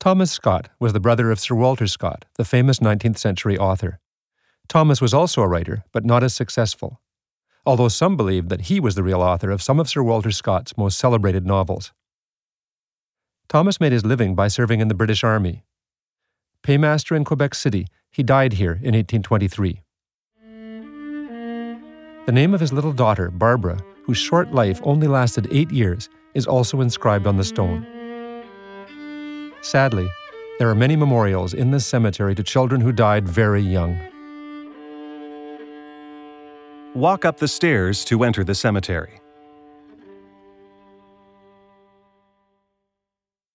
Thomas Scott was the brother of Sir Walter Scott, the famous 19th century author. Thomas was also a writer, but not as successful, although some believe that he was the real author of some of Sir Walter Scott's most celebrated novels. Thomas made his living by serving in the British Army. Paymaster in Quebec City, he died here in 1823. The name of his little daughter, Barbara, whose short life only lasted eight years, is also inscribed on the stone. Sadly, there are many memorials in this cemetery to children who died very young. Walk up the stairs to enter the cemetery.